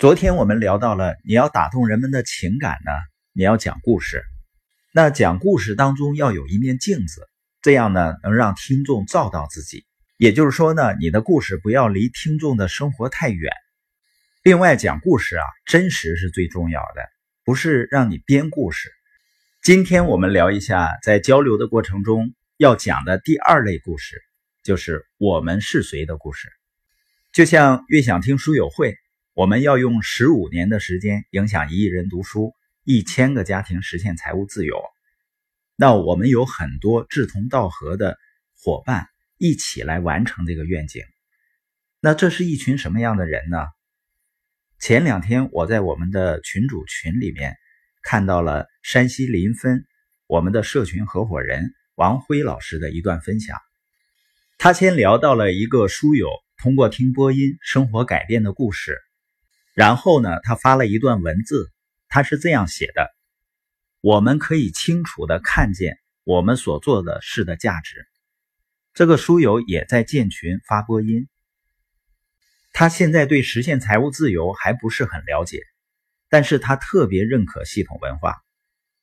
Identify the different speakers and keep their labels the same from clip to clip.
Speaker 1: 昨天我们聊到了，你要打动人们的情感呢，你要讲故事。那讲故事当中要有一面镜子，这样呢能让听众照到自己。也就是说呢，你的故事不要离听众的生活太远。另外，讲故事啊，真实是最重要的，不是让你编故事。今天我们聊一下，在交流的过程中要讲的第二类故事，就是我们是谁的故事。就像越想听书友会。我们要用十五年的时间影响一亿人读书，一千个家庭实现财务自由。那我们有很多志同道合的伙伴一起来完成这个愿景。那这是一群什么样的人呢？前两天我在我们的群主群里面看到了山西临汾我们的社群合伙人王辉老师的一段分享。他先聊到了一个书友通过听播音生活改变的故事。然后呢，他发了一段文字，他是这样写的：“我们可以清楚的看见我们所做的事的价值。”这个书友也在建群发播音，他现在对实现财务自由还不是很了解，但是他特别认可系统文化，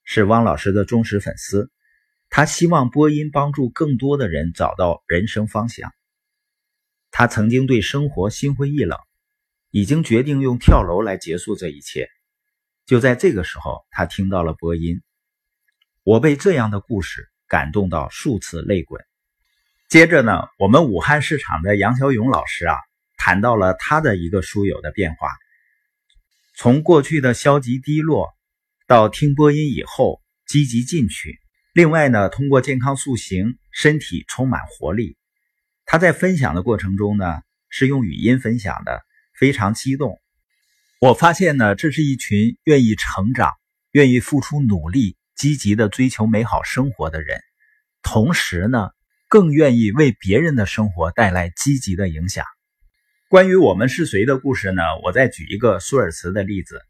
Speaker 1: 是汪老师的忠实粉丝。他希望播音帮助更多的人找到人生方向。他曾经对生活心灰意冷。已经决定用跳楼来结束这一切。就在这个时候，他听到了播音。我被这样的故事感动到数次泪滚。接着呢，我们武汉市场的杨小勇老师啊，谈到了他的一个书友的变化，从过去的消极低落，到听播音以后积极进取。另外呢，通过健康塑形，身体充满活力。他在分享的过程中呢，是用语音分享的。非常激动，我发现呢，这是一群愿意成长、愿意付出努力、积极的追求美好生活的人，同时呢，更愿意为别人的生活带来积极的影响。关于我们是谁的故事呢？我再举一个舒尔茨的例子，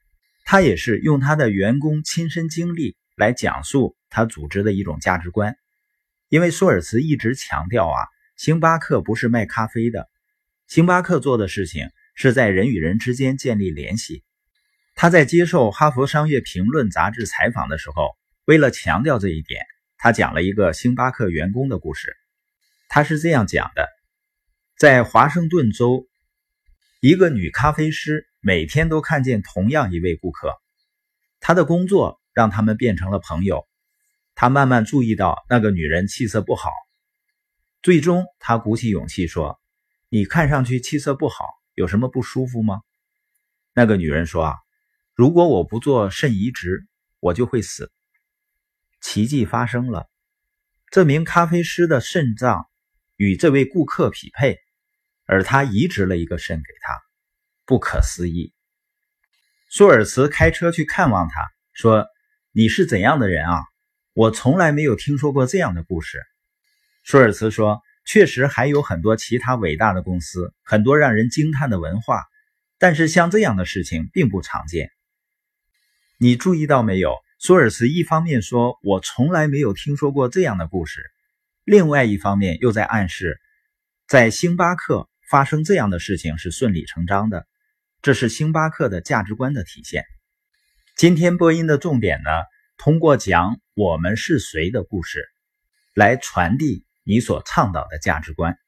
Speaker 1: 他也是用他的员工亲身经历来讲述他组织的一种价值观。因为舒尔茨一直强调啊，星巴克不是卖咖啡的，星巴克做的事情。是在人与人之间建立联系。他在接受《哈佛商业评论》杂志采访的时候，为了强调这一点，他讲了一个星巴克员工的故事。他是这样讲的：在华盛顿州，一个女咖啡师每天都看见同样一位顾客，她的工作让他们变成了朋友。他慢慢注意到那个女人气色不好，最终他鼓起勇气说：“你看上去气色不好。”有什么不舒服吗？那个女人说：“啊，如果我不做肾移植，我就会死。”奇迹发生了，这名咖啡师的肾脏与这位顾客匹配，而他移植了一个肾给他，不可思议。舒尔茨开车去看望他，说：“你是怎样的人啊？我从来没有听说过这样的故事。”舒尔茨说。确实还有很多其他伟大的公司，很多让人惊叹的文化，但是像这样的事情并不常见。你注意到没有？舒尔茨一方面说我从来没有听说过这样的故事，另外一方面又在暗示，在星巴克发生这样的事情是顺理成章的，这是星巴克的价值观的体现。今天播音的重点呢，通过讲我们是谁的故事，来传递。你所倡导的价值观。